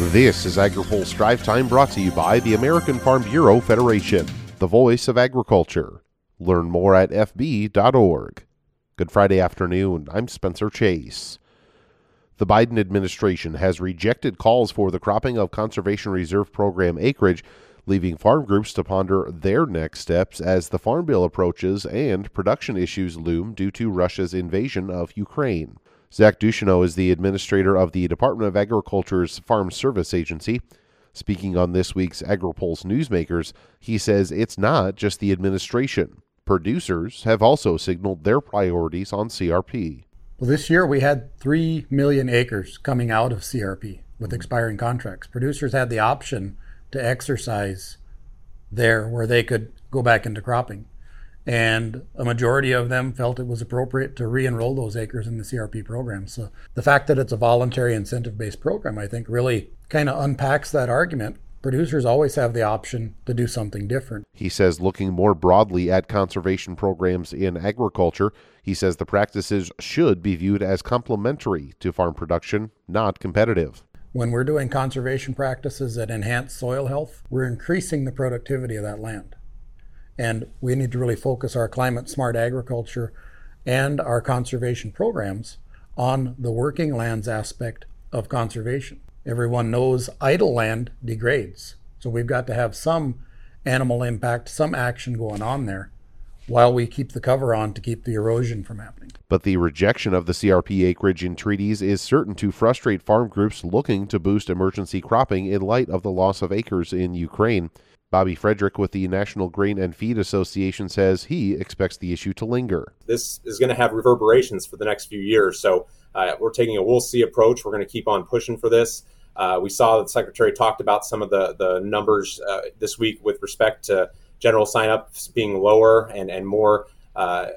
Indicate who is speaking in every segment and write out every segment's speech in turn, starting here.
Speaker 1: This is AgriPulse Drive Time brought to you by the American Farm Bureau Federation, the voice of agriculture. Learn more at FB.org. Good Friday afternoon. I'm Spencer Chase. The Biden administration has rejected calls for the cropping of Conservation Reserve Program acreage, leaving farm groups to ponder their next steps as the Farm Bill approaches and production issues loom due to Russia's invasion of Ukraine. Zach Ducheneaux is the administrator of the Department of Agriculture's Farm Service Agency. Speaking on this week's AgriPulse Newsmakers, he says it's not just the administration. Producers have also signaled their priorities on CRP.
Speaker 2: Well, this year we had 3 million acres coming out of CRP with hmm. expiring contracts. Producers had the option to exercise there where they could go back into cropping and a majority of them felt it was appropriate to re-enroll those acres in the CRP program. So the fact that it's a voluntary incentive-based program, I think, really kind of unpacks that argument. Producers always have the option to do something different.
Speaker 1: He says, looking more broadly at conservation programs in agriculture, he says the practices should be viewed as complementary to farm production, not competitive.
Speaker 2: When we're doing conservation practices that enhance soil health, we're increasing the productivity of that land. And we need to really focus our climate smart agriculture and our conservation programs on the working lands aspect of conservation. Everyone knows idle land degrades. So we've got to have some animal impact, some action going on there while we keep the cover on to keep the erosion from happening.
Speaker 1: But the rejection of the CRP acreage in treaties is certain to frustrate farm groups looking to boost emergency cropping in light of the loss of acres in Ukraine. Bobby Frederick with the National Grain and Feed Association says he expects the issue to linger.
Speaker 3: This is going to have reverberations for the next few years. So uh, we're taking a we'll see approach. We're going to keep on pushing for this. Uh, we saw that the secretary talked about some of the, the numbers uh, this week with respect to general signups being lower and, and more uh,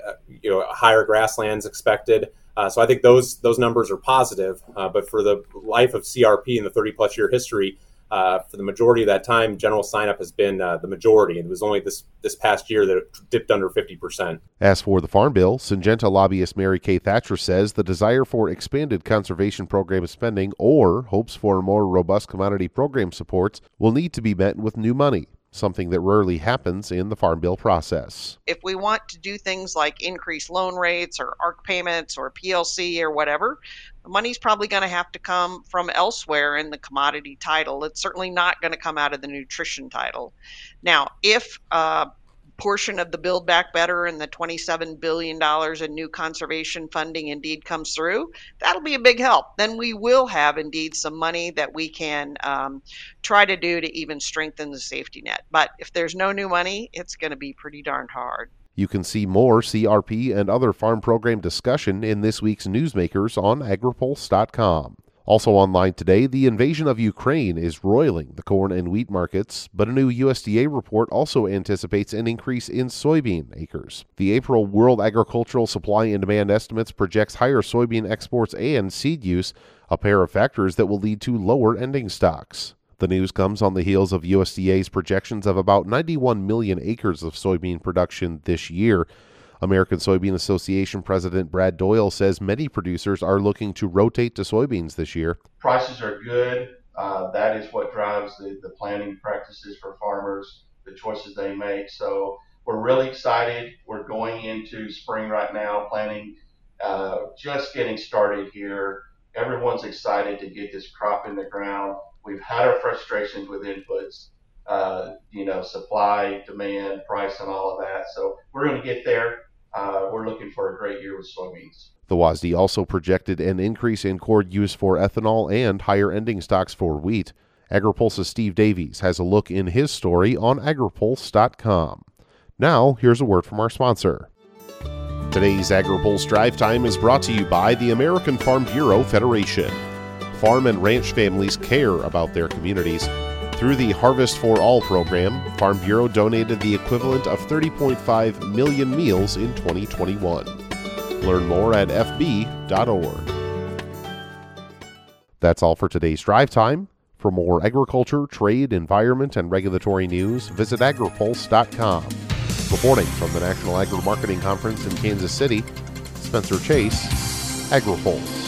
Speaker 3: you know higher grasslands expected. Uh, so I think those those numbers are positive. Uh, but for the life of CRP in the 30 plus year history, uh, for the majority of that time, general signup has been uh, the majority. and It was only this this past year that it dipped under 50%.
Speaker 1: As for the Farm Bill, Syngenta lobbyist Mary Kay Thatcher says the desire for expanded conservation program spending or hopes for more robust commodity program supports will need to be met with new money something that rarely happens in the Farm Bill process.
Speaker 4: If we want to do things like increase loan rates or ARC payments or PLC or whatever, the money's probably going to have to come from elsewhere in the commodity title. It's certainly not going to come out of the nutrition title. Now, if uh, portion of the Build Back Better and the $27 billion in new conservation funding indeed comes through, that'll be a big help. Then we will have indeed some money that we can um, try to do to even strengthen the safety net. But if there's no new money, it's going to be pretty darned hard.
Speaker 1: You can see more CRP and other farm program discussion in this week's Newsmakers on agripulse.com. Also online today, the invasion of Ukraine is roiling the corn and wheat markets, but a new USDA report also anticipates an increase in soybean acres. The April World Agricultural Supply and Demand estimates projects higher soybean exports and seed use, a pair of factors that will lead to lower ending stocks. The news comes on the heels of USDA's projections of about 91 million acres of soybean production this year. American Soybean Association President Brad Doyle says many producers are looking to rotate to soybeans this year.
Speaker 5: Prices are good. Uh, that is what drives the, the planting practices for farmers, the choices they make. So we're really excited. We're going into spring right now, planning, uh, just getting started here. Everyone's excited to get this crop in the ground. We've had our frustrations with inputs, uh, you know, supply, demand, price, and all of that. So we're going to get there uh, we're looking for a great year with soybeans.
Speaker 1: The WASDE also projected an increase in corn use for ethanol and higher ending stocks for wheat. AgriPulse's Steve Davies has a look in his story on agripulse.com. Now, here's a word from our sponsor. Today's AgriPulse Drive Time is brought to you by the American Farm Bureau Federation. Farm and ranch families care about their communities through the Harvest for All program, Farm Bureau donated the equivalent of 30.5 million meals in 2021. Learn more at fb.org. That's all for today's drive time. For more agriculture, trade, environment, and regulatory news, visit agripulse.com. Reporting from the National Agri Marketing Conference in Kansas City, Spencer Chase, AgriPulse.